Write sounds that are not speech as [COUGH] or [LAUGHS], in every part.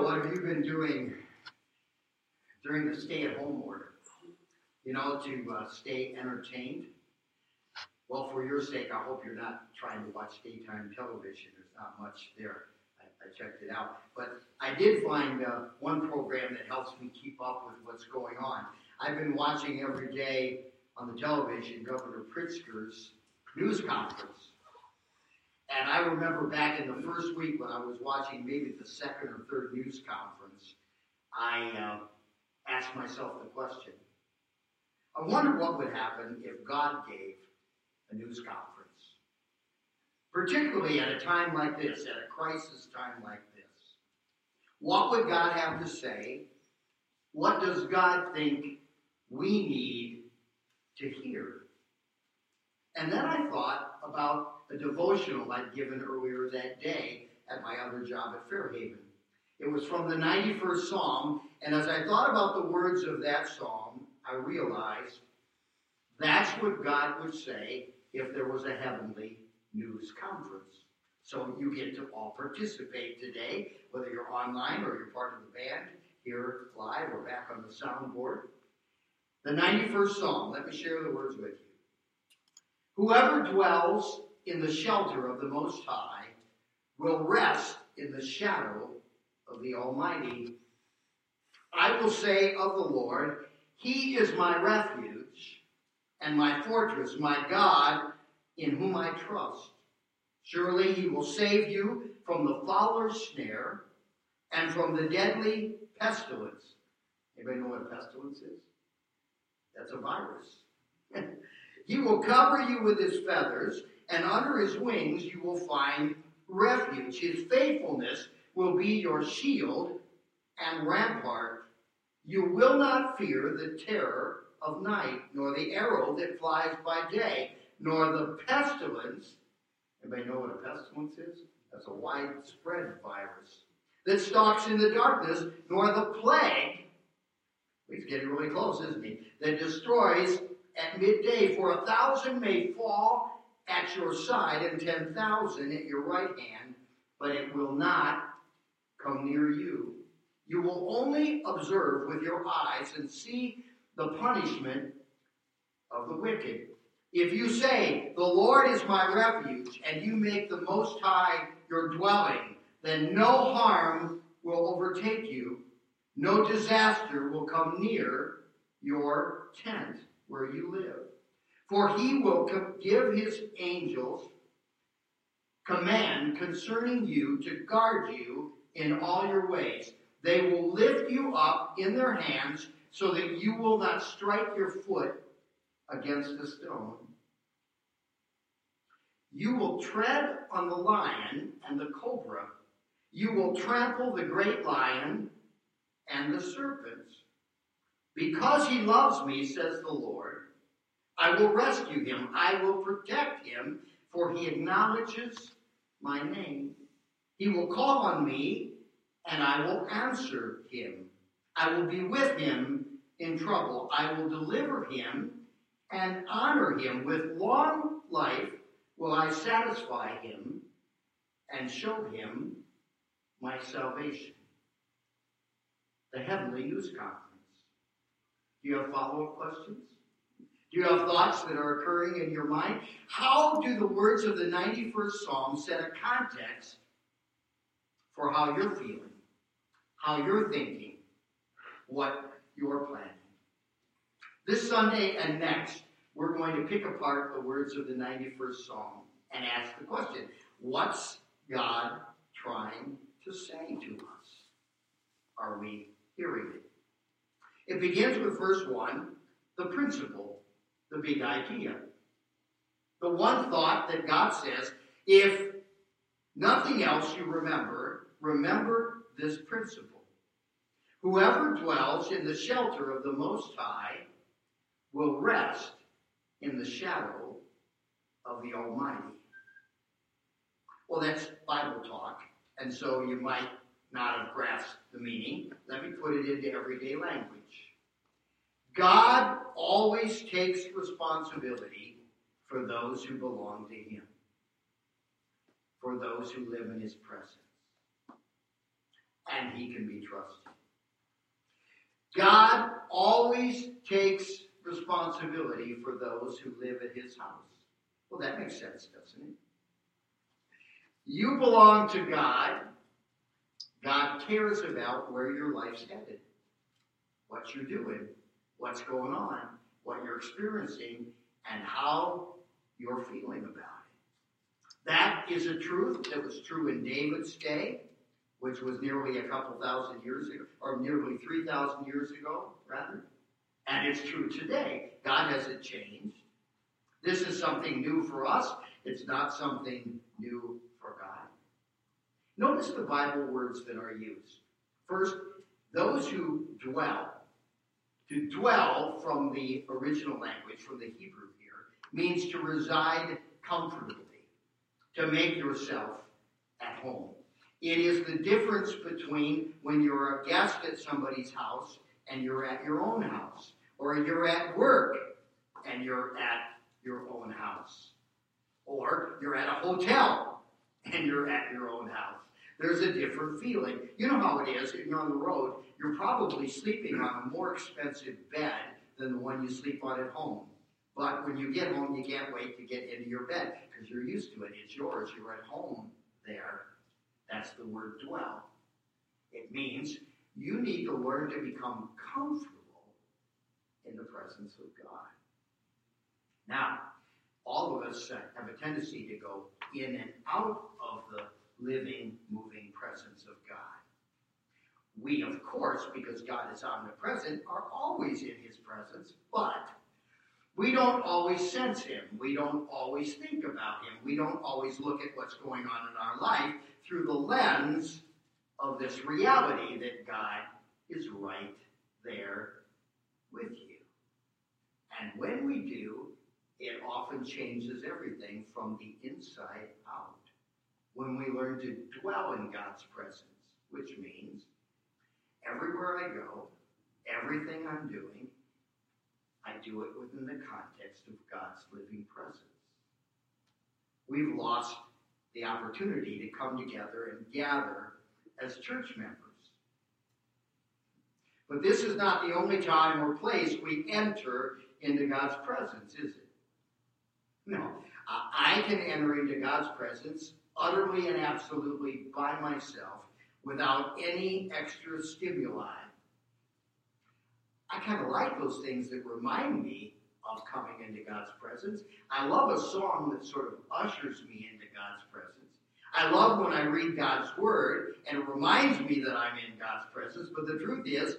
What have you been doing during the stay at home order? You know, to uh, stay entertained? Well, for your sake, I hope you're not trying to watch daytime television. There's not much there. I, I checked it out. But I did find uh, one program that helps me keep up with what's going on. I've been watching every day on the television Governor Pritzker's news conference. And I remember back in the first week when I was watching maybe the second or third news conference, I uh, asked myself the question I wonder what would happen if God gave a news conference. Particularly at a time like this, at a crisis time like this. What would God have to say? What does God think we need to hear? And then I thought about a devotional I'd given earlier that day at my other job at Fairhaven. It was from the 91st Psalm, and as I thought about the words of that psalm, I realized that's what God would say if there was a heavenly news conference. So you get to all participate today, whether you're online or you're part of the band, here live or back on the soundboard. The 91st Psalm, let me share the words with you. Whoever dwells in the shelter of the Most High will rest in the shadow of the Almighty. I will say of the Lord, He is my refuge and my fortress, my God, in whom I trust. Surely He will save you from the fowler's snare and from the deadly pestilence. Anybody know what a pestilence is? That's a virus. [LAUGHS] he will cover you with his feathers, and under his wings you will find refuge. His faithfulness will be your shield and rampart. You will not fear the terror of night, nor the arrow that flies by day, nor the pestilence. Anybody know what a pestilence is? That's a widespread virus that stalks in the darkness, nor the plague. He's getting really close, isn't he? That destroys at midday. For a thousand may fall at your side and 10,000 at your right hand, but it will not come near you. You will only observe with your eyes and see the punishment of the wicked. If you say, The Lord is my refuge, and you make the Most High your dwelling, then no harm will overtake you, no disaster will come near your tent where you live. For he will give his angels command concerning you to guard you in all your ways. They will lift you up in their hands so that you will not strike your foot against a stone. You will tread on the lion and the cobra. You will trample the great lion and the serpents. Because he loves me, says the Lord, I will rescue him. I will protect him, for he acknowledges my name. He will call on me, and I will answer him. I will be with him in trouble. I will deliver him and honor him. With long life will I satisfy him and show him my salvation. The Heavenly News Conference. Do you have follow up questions? Do you have thoughts that are occurring in your mind? How do the words of the 91st Psalm set a context for how you're feeling, how you're thinking, what you're planning? This Sunday and next, we're going to pick apart the words of the 91st Psalm and ask the question What's God trying to say to us? Are we hearing it? It begins with verse 1 the principle the big idea. The one thought that God says, if nothing else you remember, remember this principle. Whoever dwells in the shelter of the Most High will rest in the shadow of the Almighty. Well, that's Bible talk, and so you might not have grasped the meaning. Let me put it into everyday language. God always takes responsibility for those who belong to Him, for those who live in His presence. and he can be trusted. God always takes responsibility for those who live at his house. Well, that makes sense, doesn't it? You belong to God. God cares about where your life's headed, what you're doing, what's going on, what you're experiencing, and how you're feeling about it. That is a truth that was true in David's day, which was nearly a couple thousand years ago, or nearly 3,000 years ago, rather. And it's true today. God hasn't changed. This is something new for us. It's not something new for God. Notice the Bible words that are used. First, those who dwell. To dwell from the original language, from the Hebrew here, means to reside comfortably, to make yourself at home. It is the difference between when you're a guest at somebody's house and you're at your own house, or you're at work and you're at your own house, or you're at a hotel and you're at your own house. There's a different feeling. You know how it is. If you're on the road, you're probably sleeping on a more expensive bed than the one you sleep on at home. But when you get home, you can't wait to get into your bed because you're used to it. It's yours. You're at home there. That's the word dwell. It means you need to learn to become comfortable in the presence of God. Now, all of us have a tendency to go in and out of the living, moving presence of God. We, of course, because God is omnipresent, are always in his presence, but we don't always sense him. We don't always think about him. We don't always look at what's going on in our life through the lens of this reality that God is right there with you. And when we do, it often changes everything from the inside out. When we learn to dwell in God's presence, which means everywhere I go, everything I'm doing, I do it within the context of God's living presence. We've lost the opportunity to come together and gather as church members. But this is not the only time or place we enter into God's presence, is it? No. I can enter into God's presence utterly and absolutely by myself without any extra stimuli. I kind of like those things that remind me of coming into God's presence. I love a song that sort of ushers me into God's presence. I love when I read God's Word and it reminds me that I'm in God's presence, but the truth is,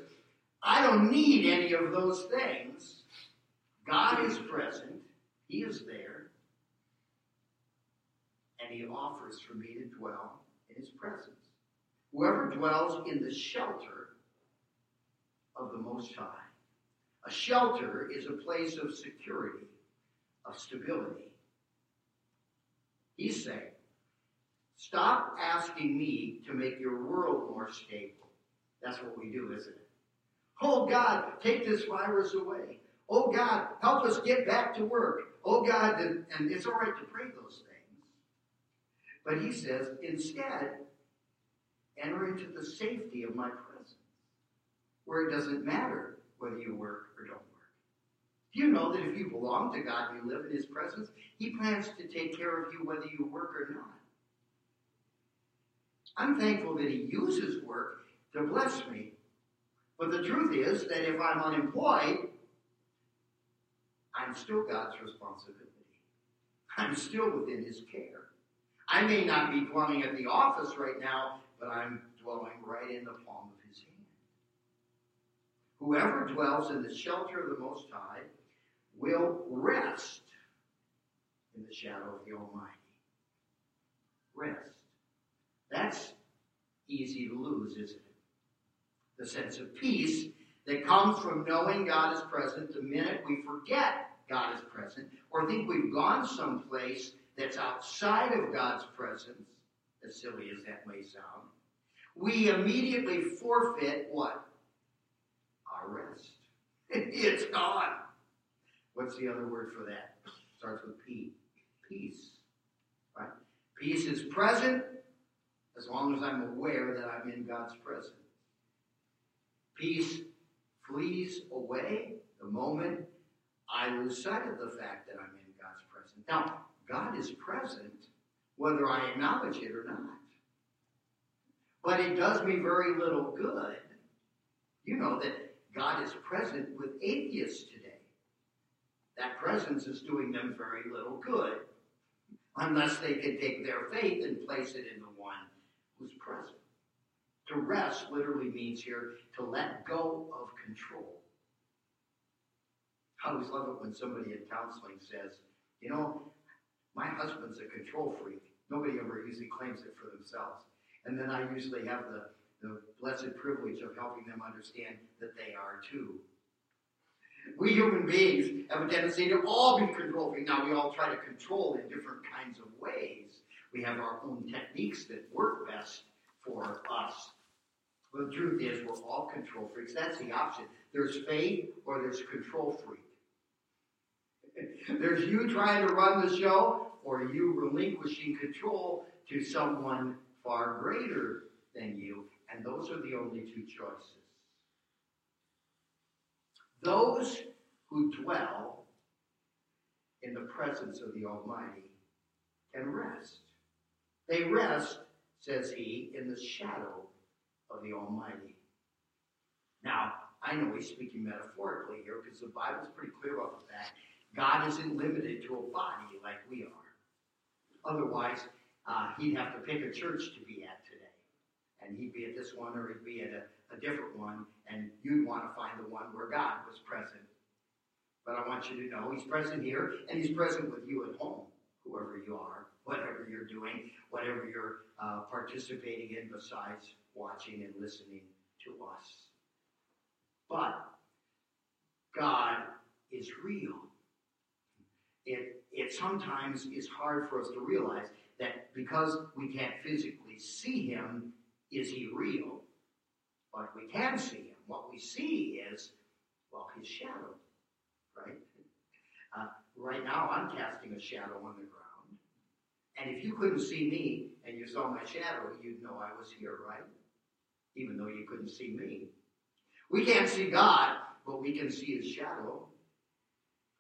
I don't need any of those things. God is present, He is there, and He offers for me to dwell in His presence. Whoever dwells in the shelter of the Most High. A shelter is a place of security, of stability. He's saying, stop asking me to make your world more stable. That's what we do, isn't it? Oh God, take this virus away. Oh God, help us get back to work. Oh God, and, and it's all right to pray those things. But he says, instead, enter into the safety of my presence, where it doesn't matter whether you work or don't work. Do you know that if you belong to God and you live in His presence, He plans to take care of you whether you work or not? I'm thankful that He uses work to bless me. But the truth is that if I'm unemployed, I'm still God's responsibility. I'm still within His care. I may not be dwelling at the office right now, but I'm dwelling right in the palm of His hand. Whoever dwells in the shelter of the Most High will rest in the shadow of the Almighty. Rest. That's easy to lose, isn't it? The sense of peace that comes from knowing God is present the minute we forget God is present or think we've gone someplace that's outside of God's presence, as silly as that may sound, we immediately forfeit what? Our rest. [LAUGHS] it's gone. What's the other word for that? Starts with P. Peace. Right? Peace is present, as long as I'm aware that I'm in God's presence. Peace flees away the moment I lose sight of the fact that I'm in God's presence. Now, God is present whether I acknowledge it or not. But it does me very little good. You know that God is present with atheists today. That presence is doing them very little good unless they can take their faith and place it in the one who's present. To rest literally means here to let go of control. I always love it when somebody in counseling says, you know, my husband's a control freak. Nobody ever usually claims it for themselves. And then I usually have the, the blessed privilege of helping them understand that they are too. We human beings have a tendency to all be control freaks. Now, we all try to control in different kinds of ways. We have our own techniques that work best for us. But the truth is, we're all control freaks. That's the option. There's faith or there's control freak. [LAUGHS] There's you trying to run the show or you relinquishing control to someone far greater than you. And those are the only two choices. Those who dwell in the presence of the Almighty can rest. They rest, says he, in the shadow of the Almighty. Now, I know he's speaking metaphorically here because the Bible's pretty clear about the fact God isn't limited to a body like we are. Otherwise, uh, he'd have to pick a church to be at today. And he'd be at this one or he'd be at a, a different one, and you'd want to find the one where God was present. But I want you to know he's present here, and he's present with you at home, whoever you are, whatever you're doing, whatever you're uh, participating in besides watching and listening to us. But God is real. It, it sometimes is hard for us to realize that because we can't physically see him, is he real? But we can see him. What we see is, well, his shadow, right? Uh, right now, I'm casting a shadow on the ground. And if you couldn't see me and you saw my shadow, you'd know I was here, right? Even though you couldn't see me. We can't see God, but we can see his shadow.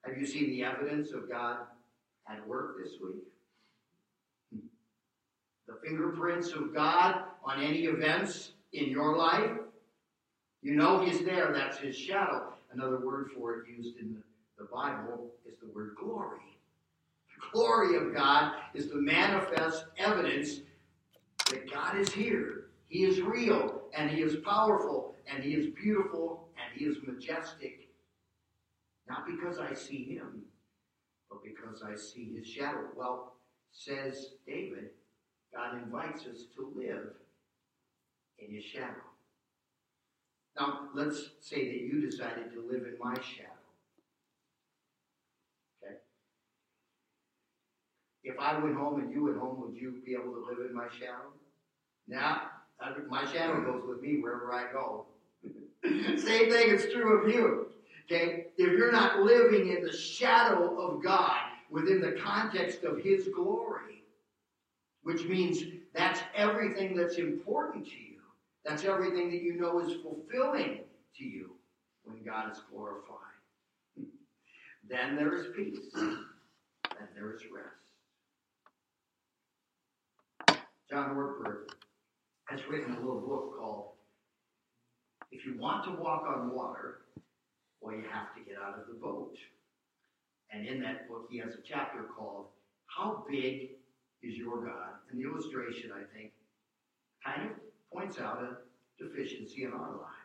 Have you seen the evidence of God at work this week? The fingerprints of God on any events in your life? You know He's there. That's His shadow. Another word for it used in the, the Bible is the word glory. The glory of God is the manifest evidence that God is here. He is real, and He is powerful, and He is beautiful, and He is majestic. Not because I see Him, but because I see His shadow. Well, says David, God invites us to live in His shadow. Now, let's say that you decided to live in my shadow. Okay? If I went home and you went home, would you be able to live in my shadow? Now, uh, my shadow goes with me wherever I go. [LAUGHS] Same thing is true of you. Okay? If you're not living in the shadow of God within the context of His glory, which means that's everything that's important to you that's everything that you know is fulfilling to you when God is glorified. Then there is peace. Then there is rest. John Ortberg has written a little book called If You Want to Walk on Water, well, you have to get out of the boat. And in that book, he has a chapter called How Big is Your God? And the illustration, I think, kind of points out a deficiency in our lives.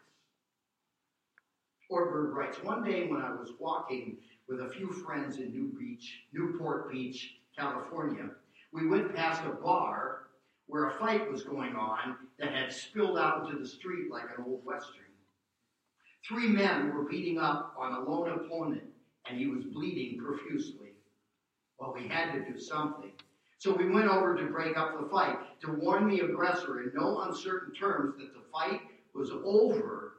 Ortberg writes, One day when I was walking with a few friends in New Beach, Newport Beach, California, we went past a bar where a fight was going on that had spilled out into the street like an old western. Three men were beating up on a lone opponent, and he was bleeding profusely. Well, we had to do something. So we went over to break up the fight, to warn the aggressor in no uncertain terms that the fight was over.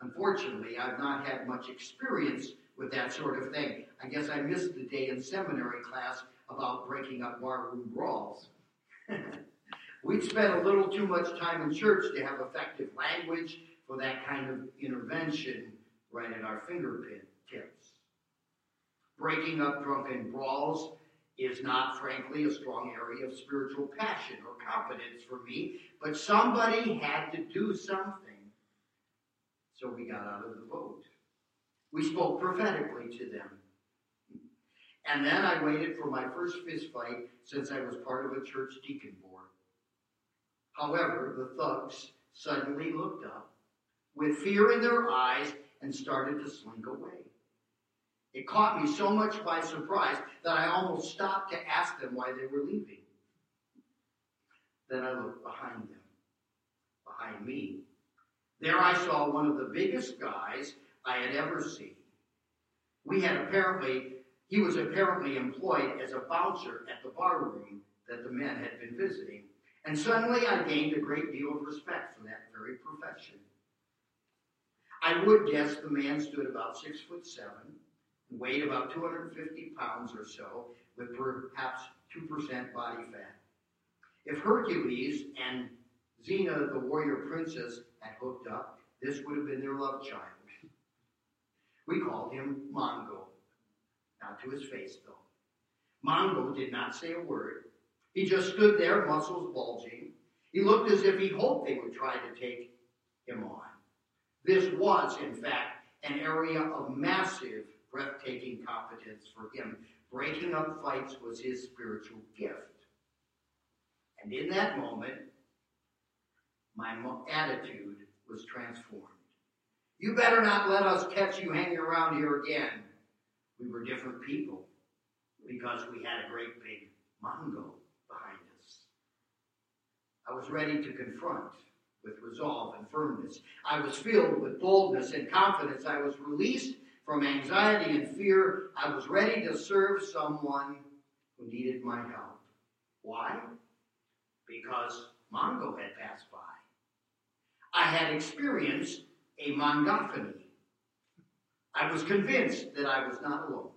Unfortunately, I've not had much experience with that sort of thing. I guess I missed the day in seminary class about breaking up barroom brawls. [LAUGHS] We'd spent a little too much time in church to have effective language for that kind of intervention right at our fingertips. Breaking up drunken brawls is not, frankly, a strong area of spiritual passion or competence for me, but somebody had to do something. So we got out of the boat. We spoke prophetically to them. And then I waited for my first fist fight since I was part of a church deacon board. However, the thugs suddenly looked up with fear in their eyes and started to slink away. It caught me so much by surprise that I almost stopped to ask them why they were leaving. Then I looked behind them, behind me. There I saw one of the biggest guys I had ever seen. We had apparently, he was apparently employed as a bouncer at the bar room that the men had been visiting. And suddenly I gained a great deal of respect for that very profession. I would guess the man stood about six foot seven, weighed about 250 pounds or so, with perhaps 2% body fat. If Hercules and Xena, the warrior princess, had hooked up, this would have been their love child. We called him Mongo. Not to his face, though. Mongo did not say a word. He just stood there, muscles bulging. He looked as if he hoped they would try to take him on. This was, in fact, an area of massive, breathtaking competence for him. Breaking up fights was his spiritual gift. And in that moment, my attitude was transformed. You better not let us catch you hanging around here again. We were different people because we had a great big Mongo behind us. I was ready to confront with resolve and firmness. I was filled with boldness and confidence. I was released from anxiety and fear. I was ready to serve someone who needed my help. Why? Because Mongo had passed by. I had experienced a mongophany. I was convinced that I was not alone.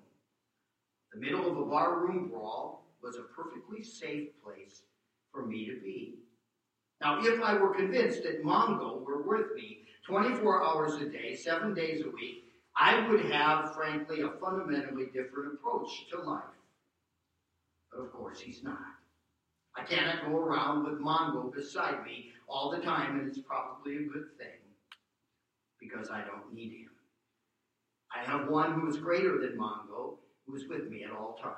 The middle of a barroom brawl was a perfectly safe place for me to be. Now, if I were convinced that Mongo were with me 24 hours a day, seven days a week, I would have, frankly, a fundamentally different approach to life. But of course, he's not. I cannot go around with Mongo beside me all the time, and it's probably a good thing because I don't need him. I have one who is greater than Mongo, who is with me at all times.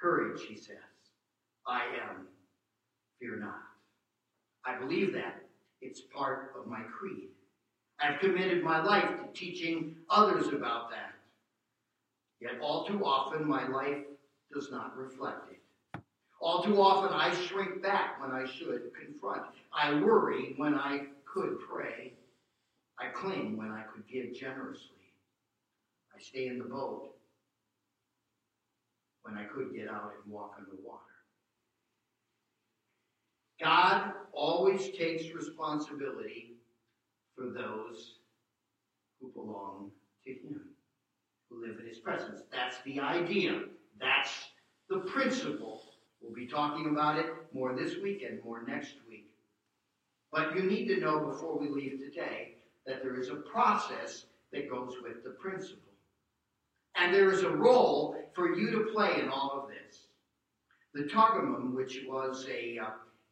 Courage, he says. I am. Fear not. I believe that. It's part of my creed. I've committed my life to teaching others about that. Yet all too often, my life does not reflect it. All too often, I shrink back when I should confront. I worry when I could pray. I cling when I could give generously. I stay in the boat when I could get out and walk on the water. God always takes responsibility for those who belong to Him, who live in His presence. That's the idea. That's the principle. We'll be talking about it more this week and more next week. But you need to know before we leave today that there is a process that goes with the principle. And there is a role for you to play in all of this. The Targum, which was a uh,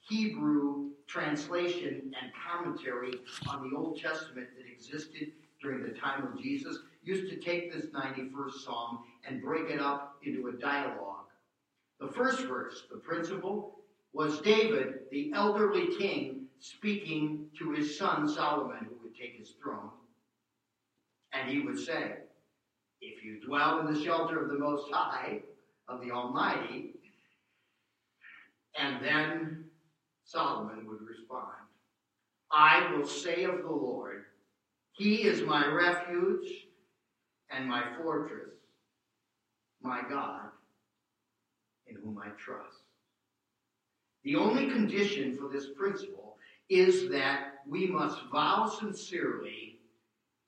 Hebrew translation and commentary on the Old Testament that existed during the time of Jesus, used to take this 91st Psalm and break it up into a dialogue. The first verse, the principle, was David, the elderly king, speaking to his son Solomon, who would take his throne. And he would say, If you dwell in the shelter of the Most High, of the Almighty, and then Solomon would respond, I will say of the Lord, He is my refuge and my fortress, my God, in whom I trust. The only condition for this principle is that we must vow sincerely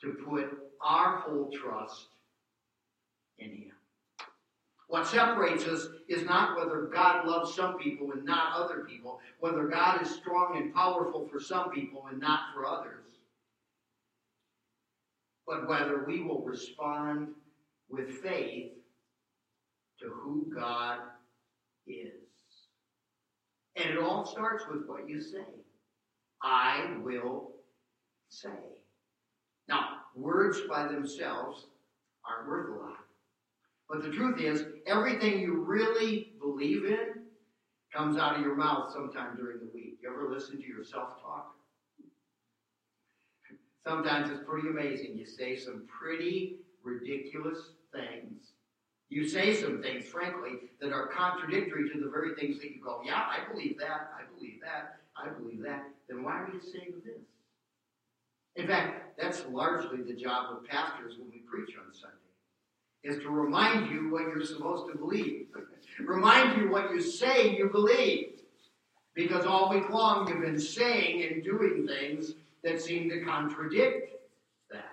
to put our whole trust in Him. What separates us is not whether God loves some people and not other people, whether God is strong and powerful for some people and not for others, but whether we will respond with faith to who God is. And it all starts with what you say. I will say. Now, words by themselves aren't worth a lot. But the truth is, everything you really believe in comes out of your mouth sometime during the week. You ever listen to your self talk? Sometimes it's pretty amazing. You say some pretty ridiculous things. You say some things, frankly, that are contradictory to the very things that you go, yeah, I believe that, I believe that, I believe that. Then why are you saying this? In fact, that's largely the job of pastors when we preach on Sunday is to remind you what you're supposed to believe. remind you what you say you believe. Because all week long you've been saying and doing things that seem to contradict that.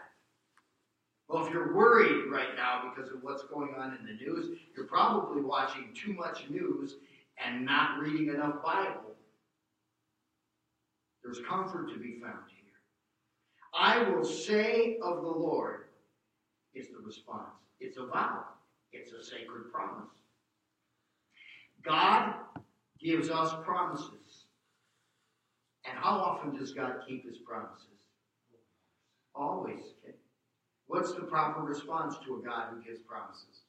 Well, if you're worried right now because of what's going on in the news, you're probably watching too much news and not reading enough Bible. There's comfort to be found here. I will say of the Lord is the response. It's a vow, it's a sacred promise. God gives us promises. And how often does God keep his promises? Always. What's the proper response to a God who gives promises?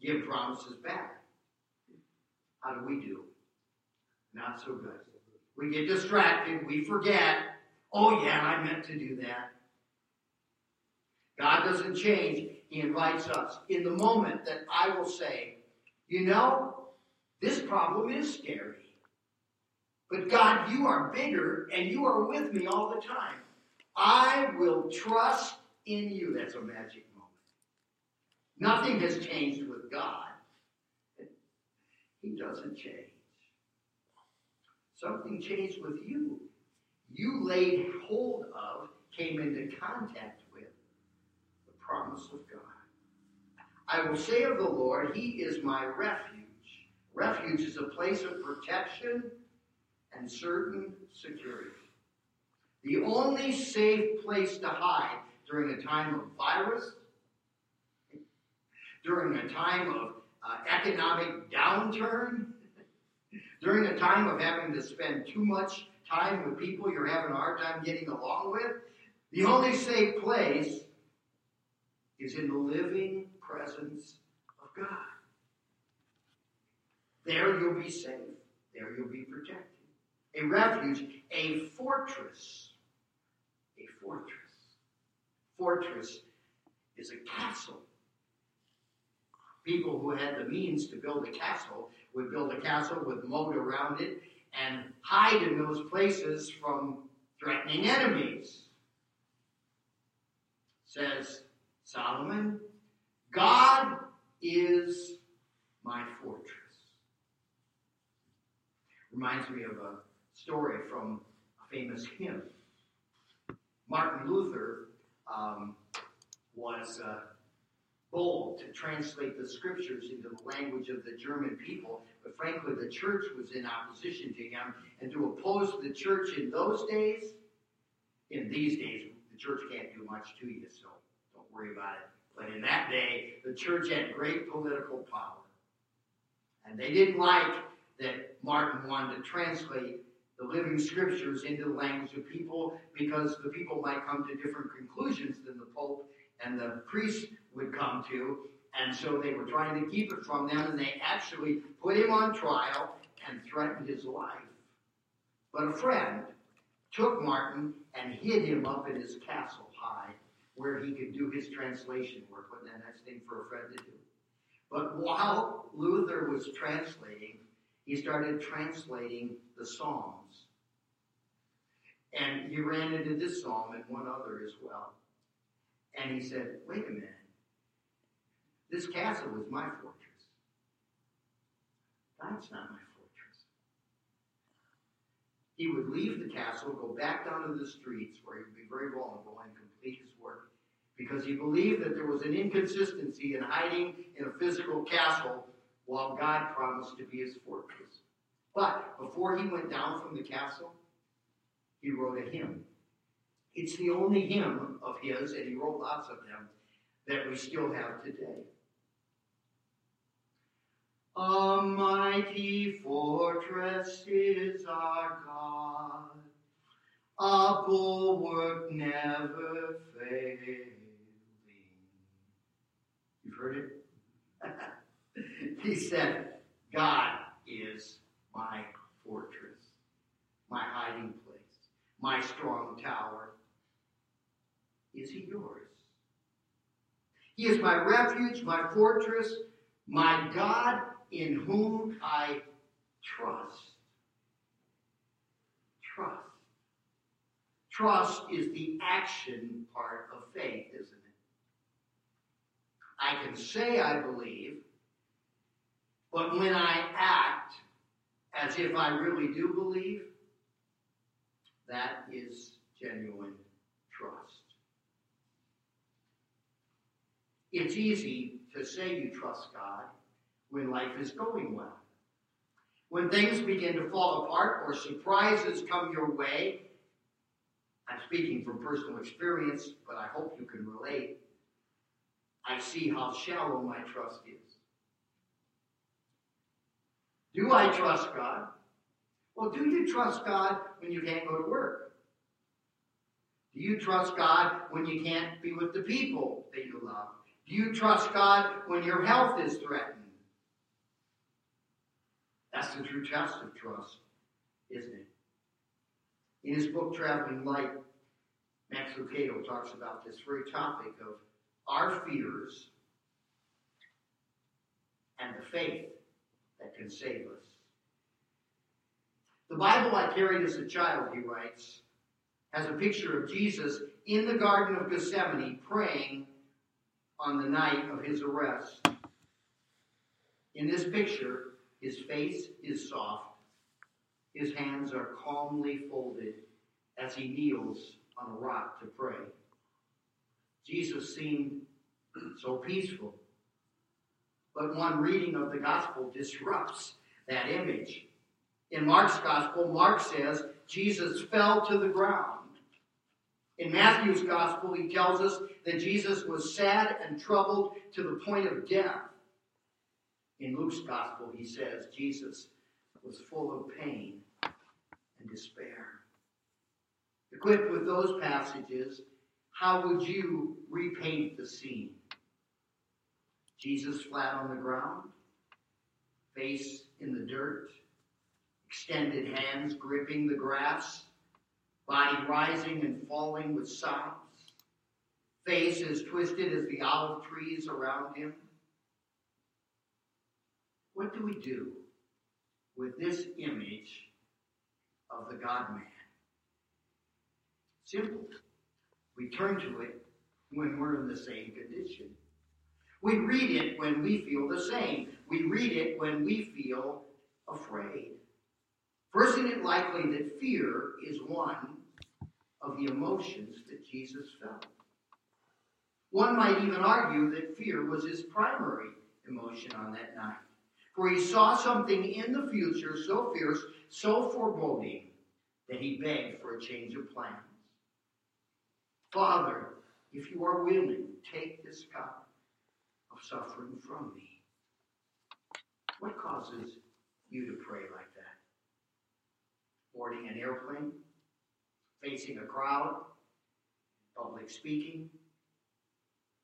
Give promises back. How do we do? Not so good. We get distracted. We forget. Oh, yeah, I meant to do that. God doesn't change. He invites us. In the moment that I will say, you know, this problem is scary. But God, you are bigger and you are with me all the time. I will trust in you. That's a magic moment. Nothing has changed with God. He doesn't change. Something changed with you. You laid hold of, came into contact promise of God. I will say of the Lord, He is my refuge. Refuge is a place of protection and certain security. The only safe place to hide during a time of virus, during a time of uh, economic downturn, [LAUGHS] during a time of having to spend too much time with people you're having a hard time getting along with, the only safe place is in the living presence of God. There you'll be safe. There you'll be protected. A refuge, a fortress. A fortress. Fortress is a castle. People who had the means to build a castle would build a castle with moat around it and hide in those places from threatening enemies. Says Solomon, God is my fortress. Reminds me of a story from a famous hymn. Martin Luther um, was uh, bold to translate the scriptures into the language of the German people, but frankly, the church was in opposition to him. And to oppose the church in those days, in these days, the church can't do much to you, so worry about it. But in that day, the church had great political power. And they didn't like that Martin wanted to translate the living scriptures into the language of people because the people might come to different conclusions than the Pope and the priest would come to. And so they were trying to keep it from them, and they actually put him on trial and threatened his life. But a friend took Martin and hid him up in his castle high where he could do his translation work. Wasn't that nice thing for a friend to do? But while Luther was translating, he started translating the Psalms. And he ran into this psalm and one other as well. And he said, wait a minute. This castle is my fortress. That's not my fortress. He would leave the castle, go back down to the streets where he would be very vulnerable and complete his work because he believed that there was an inconsistency in hiding in a physical castle while God promised to be his fortress. But before he went down from the castle, he wrote a hymn. It's the only hymn of his, and he wrote lots of them, that we still have today. A mighty fortress is our God, a bulwark never failing. Heard it? [LAUGHS] he said, God is my fortress, my hiding place, my strong tower. Is he yours? He is my refuge, my fortress, my God in whom I trust. Trust. Trust is the action part of faith, isn't it? I can say I believe, but when I act as if I really do believe, that is genuine trust. It's easy to say you trust God when life is going well. When things begin to fall apart or surprises come your way, I'm speaking from personal experience, but I hope you can relate. I see how shallow my trust is. Do I trust God? Well, do you trust God when you can't go to work? Do you trust God when you can't be with the people that you love? Do you trust God when your health is threatened? That's the true test of trust, isn't it? In his book, Traveling Light, Max Lucado talks about this very topic of our fears and the faith that can save us. The Bible I carried as a child, he writes, has a picture of Jesus in the Garden of Gethsemane praying on the night of his arrest. In this picture, his face is soft, his hands are calmly folded as he kneels on a rock to pray. Jesus seemed so peaceful. But one reading of the gospel disrupts that image. In Mark's gospel, Mark says Jesus fell to the ground. In Matthew's gospel, he tells us that Jesus was sad and troubled to the point of death. In Luke's gospel, he says Jesus was full of pain and despair. Equipped with those passages, how would you repaint the scene? Jesus flat on the ground, face in the dirt, extended hands gripping the grass, body rising and falling with sobs, face as twisted as the olive trees around him. What do we do with this image of the God man? Simple. We turn to it when we're in the same condition. We read it when we feel the same. We read it when we feel afraid. First, isn't it likely that fear is one of the emotions that Jesus felt? One might even argue that fear was his primary emotion on that night. For he saw something in the future so fierce, so foreboding, that he begged for a change of plans. Father, if you are willing, take this cup of suffering from me. What causes you to pray like that? Boarding an airplane, facing a crowd, public speaking,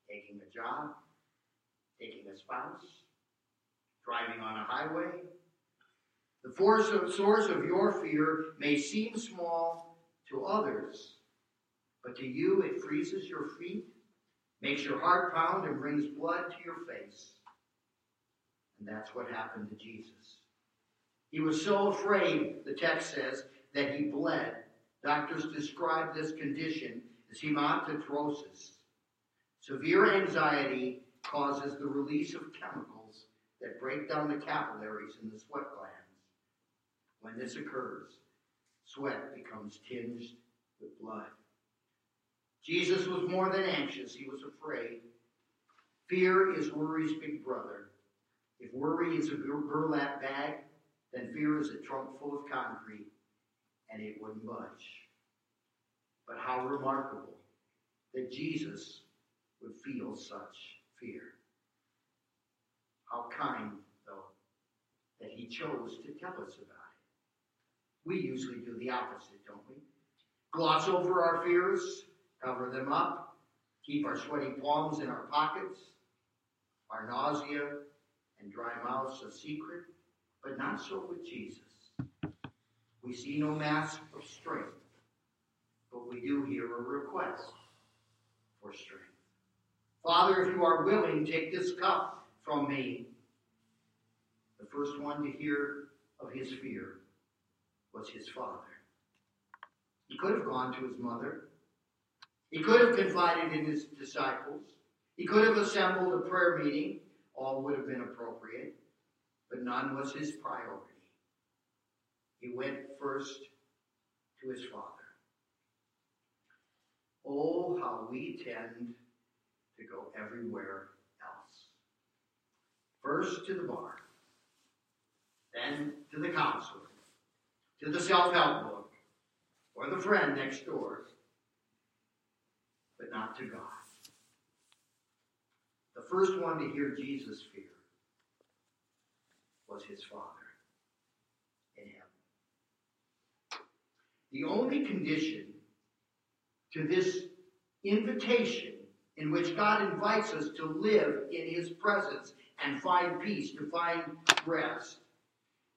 taking a job, taking a spouse, driving on a highway. The force of, source of your fear may seem small to others, but to you it freezes your feet makes your heart pound and brings blood to your face. And that's what happened to Jesus. He was so afraid, the text says, that he bled. Doctors describe this condition as hematidrosis. Severe anxiety causes the release of chemicals that break down the capillaries in the sweat glands. When this occurs, sweat becomes tinged with blood. Jesus was more than anxious, he was afraid. Fear is worry's big brother. If worry is a burlap bag, then fear is a trunk full of concrete, and it wouldn't budge. But how remarkable that Jesus would feel such fear. How kind, though, that he chose to tell us about it. We usually do the opposite, don't we? Gloss over our fears, cover them up, keep our sweaty palms in our pockets, our nausea and dry mouths a secret, but not so with Jesus. We see no mask of strength, but we do hear a request for strength. Father, if you are willing, take this cup from me. The first one to hear of his fear was his father. He could have gone to his mother. He could have confided in his disciples. He could have assembled a prayer meeting. All would have been appropriate, but none was his priority. He went first to his father. Oh, how we tend to go everywhere else. First to the bar, then to the counselor, to the self help book, or the friend next door, but not to God. The first one to hear Jesus fear was his Father in heaven. The only condition to this invitation in which God invites us to live in his presence and find peace, to find rest,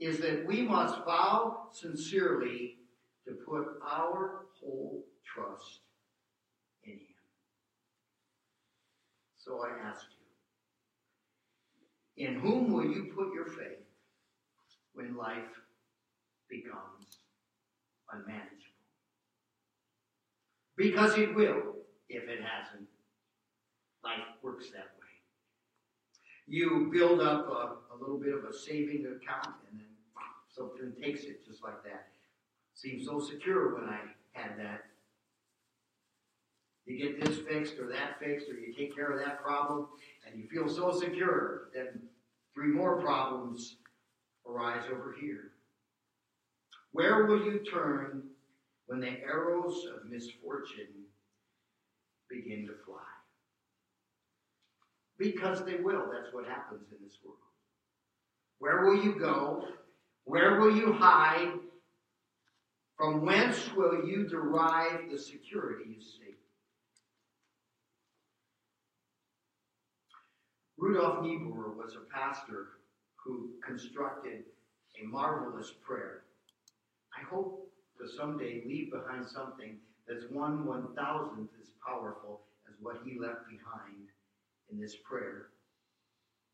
is that we must vow sincerely to put our whole trust in him. So I ask you, in whom will you put your faith when life becomes unmanageable? Because it will, if it hasn't. Life works that way. You build up a, a little bit of a saving account and then something takes it just like that. Seems so secure when I had that. You get this fixed or that fixed, or you take care of that problem, and you feel so secure. Then three more problems arise over here. Where will you turn when the arrows of misfortune begin to fly? Because they will. That's what happens in this world. Where will you go? Where will you hide? From whence will you derive the security you seek? Rudolf Niebuhr was a pastor who constructed a marvelous prayer. I hope to someday leave behind something that's one one thousandth as powerful as what he left behind in this prayer.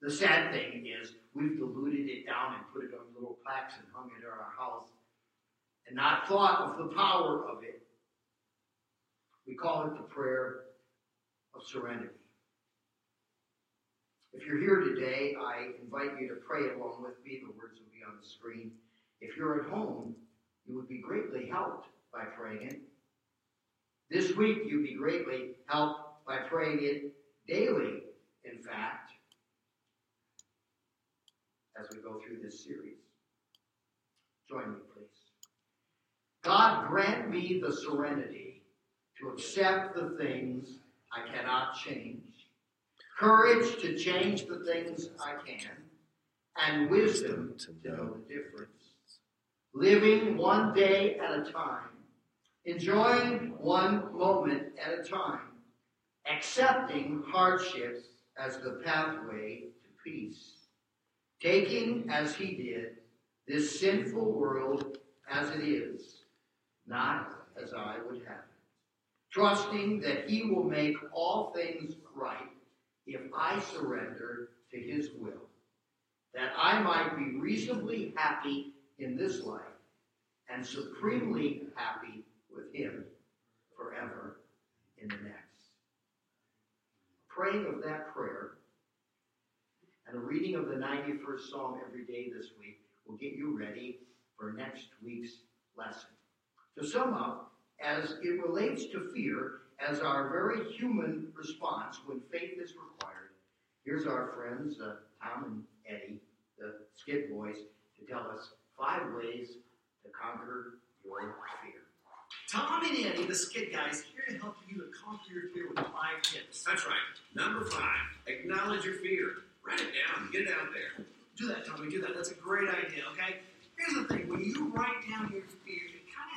The sad thing is, we've diluted it down and put it on little plaques and hung it in our house and not thought of the power of it. We call it the prayer of serenity. If you're here today, I invite you to pray along with me. The words will be on the screen. If you're at home, you would be greatly helped by praying it. This week, you'd be greatly helped by praying it daily, in fact, as we go through this series. Join me, please. God, grant me the serenity to accept the things I cannot change, courage to change the things I can, and wisdom to know the difference. Living one day at a time, enjoying one moment at a time, accepting hardships as the pathway to peace, taking as he did this sinful world as it is not as I would have it. Trusting that He will make all things right if I surrender to His will, that I might be reasonably happy in this life and supremely happy with Him forever in the next. Praying of that prayer and a reading of the 91st Psalm every day this week will get you ready for next week's lesson. To sum up, as it relates to fear as our very human response when faith is required, here's our friends, uh, Tom and Eddie, the Skid Boys, to tell us five ways to conquer your fear. Tom and Eddie, the Skit Guys, here to help you to conquer your fear with five tips. That's right. Number five, acknowledge your fear. Write it down. Get it out there. Do that, Tommy. Do that. That's a great idea. Okay. Here's the thing: when you write down your fear, it kind of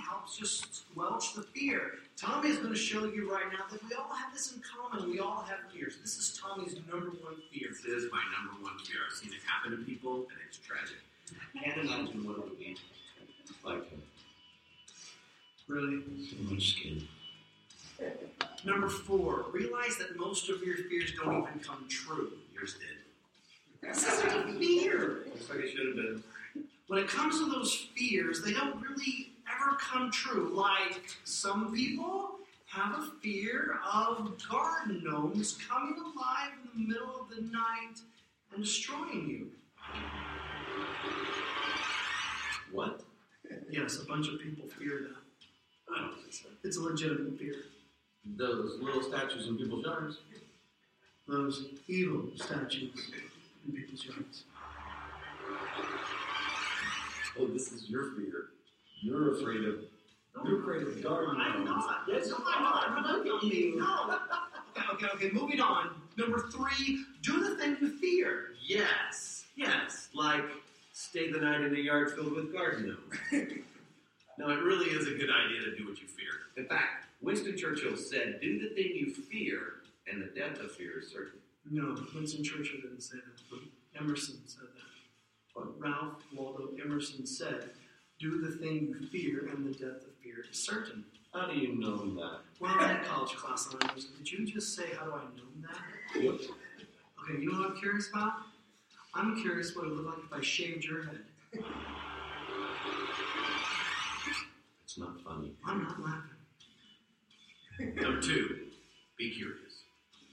helps just squelch the fear. Tommy is going to show you right now that we all have this in common. We all have fears. This is Tommy's number one fear. This is my number one fear. I've seen it happen to people, and it's tragic. Can't imagine what it would be like. Really? So much skin. Number four: realize that most of your fears don't even come true. Yours did. This isn't a fear. Looks like it should have been. when it comes to those fears, they don't really ever come true. Like some people have a fear of garden gnomes coming alive in the middle of the night and destroying you. What? Yes, a bunch of people fear that. I don't think so. It's a legitimate fear. Those little statues in people's yards. Those evil statues in people's yards. Oh, this is your fear. You're afraid of. You're afraid of garden I'm gnomes. not. Yes, no, I'm not. Look No, at you. No. Okay, okay, okay. Moving on. Number three: do the thing you fear. Yes, yes. Like stay the night in a yard filled with garden gnomes. [LAUGHS] no, it really is a good idea to do what you fear. In fact, Winston Churchill said, "Do the thing you fear, and the death of fear is certain." No, Winston Churchill didn't say that. Emerson said that. But Ralph Waldo Emerson said, "Do the thing you fear, and the death of fear is certain." How do you know that? Well, I had college class on it. Did you just say, "How do I know that"? What? Okay, you know what I'm curious about? I'm curious what it would look like if I shaved your head. It's not funny. I'm not laughing. Number two, be curious.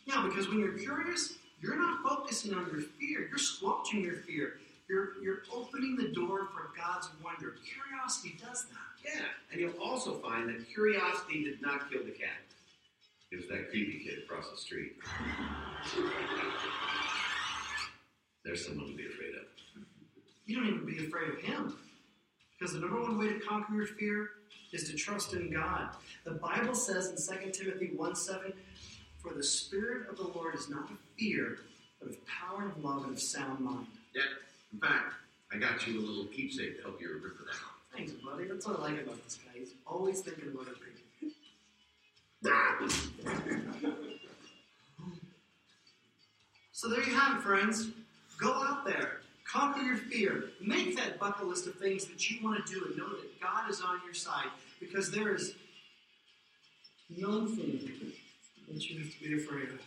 Yeah, because when you're curious, you're not focusing on your fear. You're squelching your fear. You're, you're opening the door for God's wonder. Curiosity does that. Yeah, and you'll also find that curiosity did not kill the cat. It was that creepy kid across the street. There's someone to be afraid of. You don't even be afraid of Him. Because the number one way to conquer your fear is to trust in God. The Bible says in 2 Timothy 1 7, For the Spirit of the Lord is not of fear, but of power and of love and of sound mind. Yeah, in fact, I got you a little keepsake to help you remember that. Thanks, buddy. That's what I like about this guy. He's always thinking about people. So there you have it, friends. Go out there, conquer your fear, make that bucket list of things that you want to do, and know that God is on your side because there is nothing that you have to be afraid of.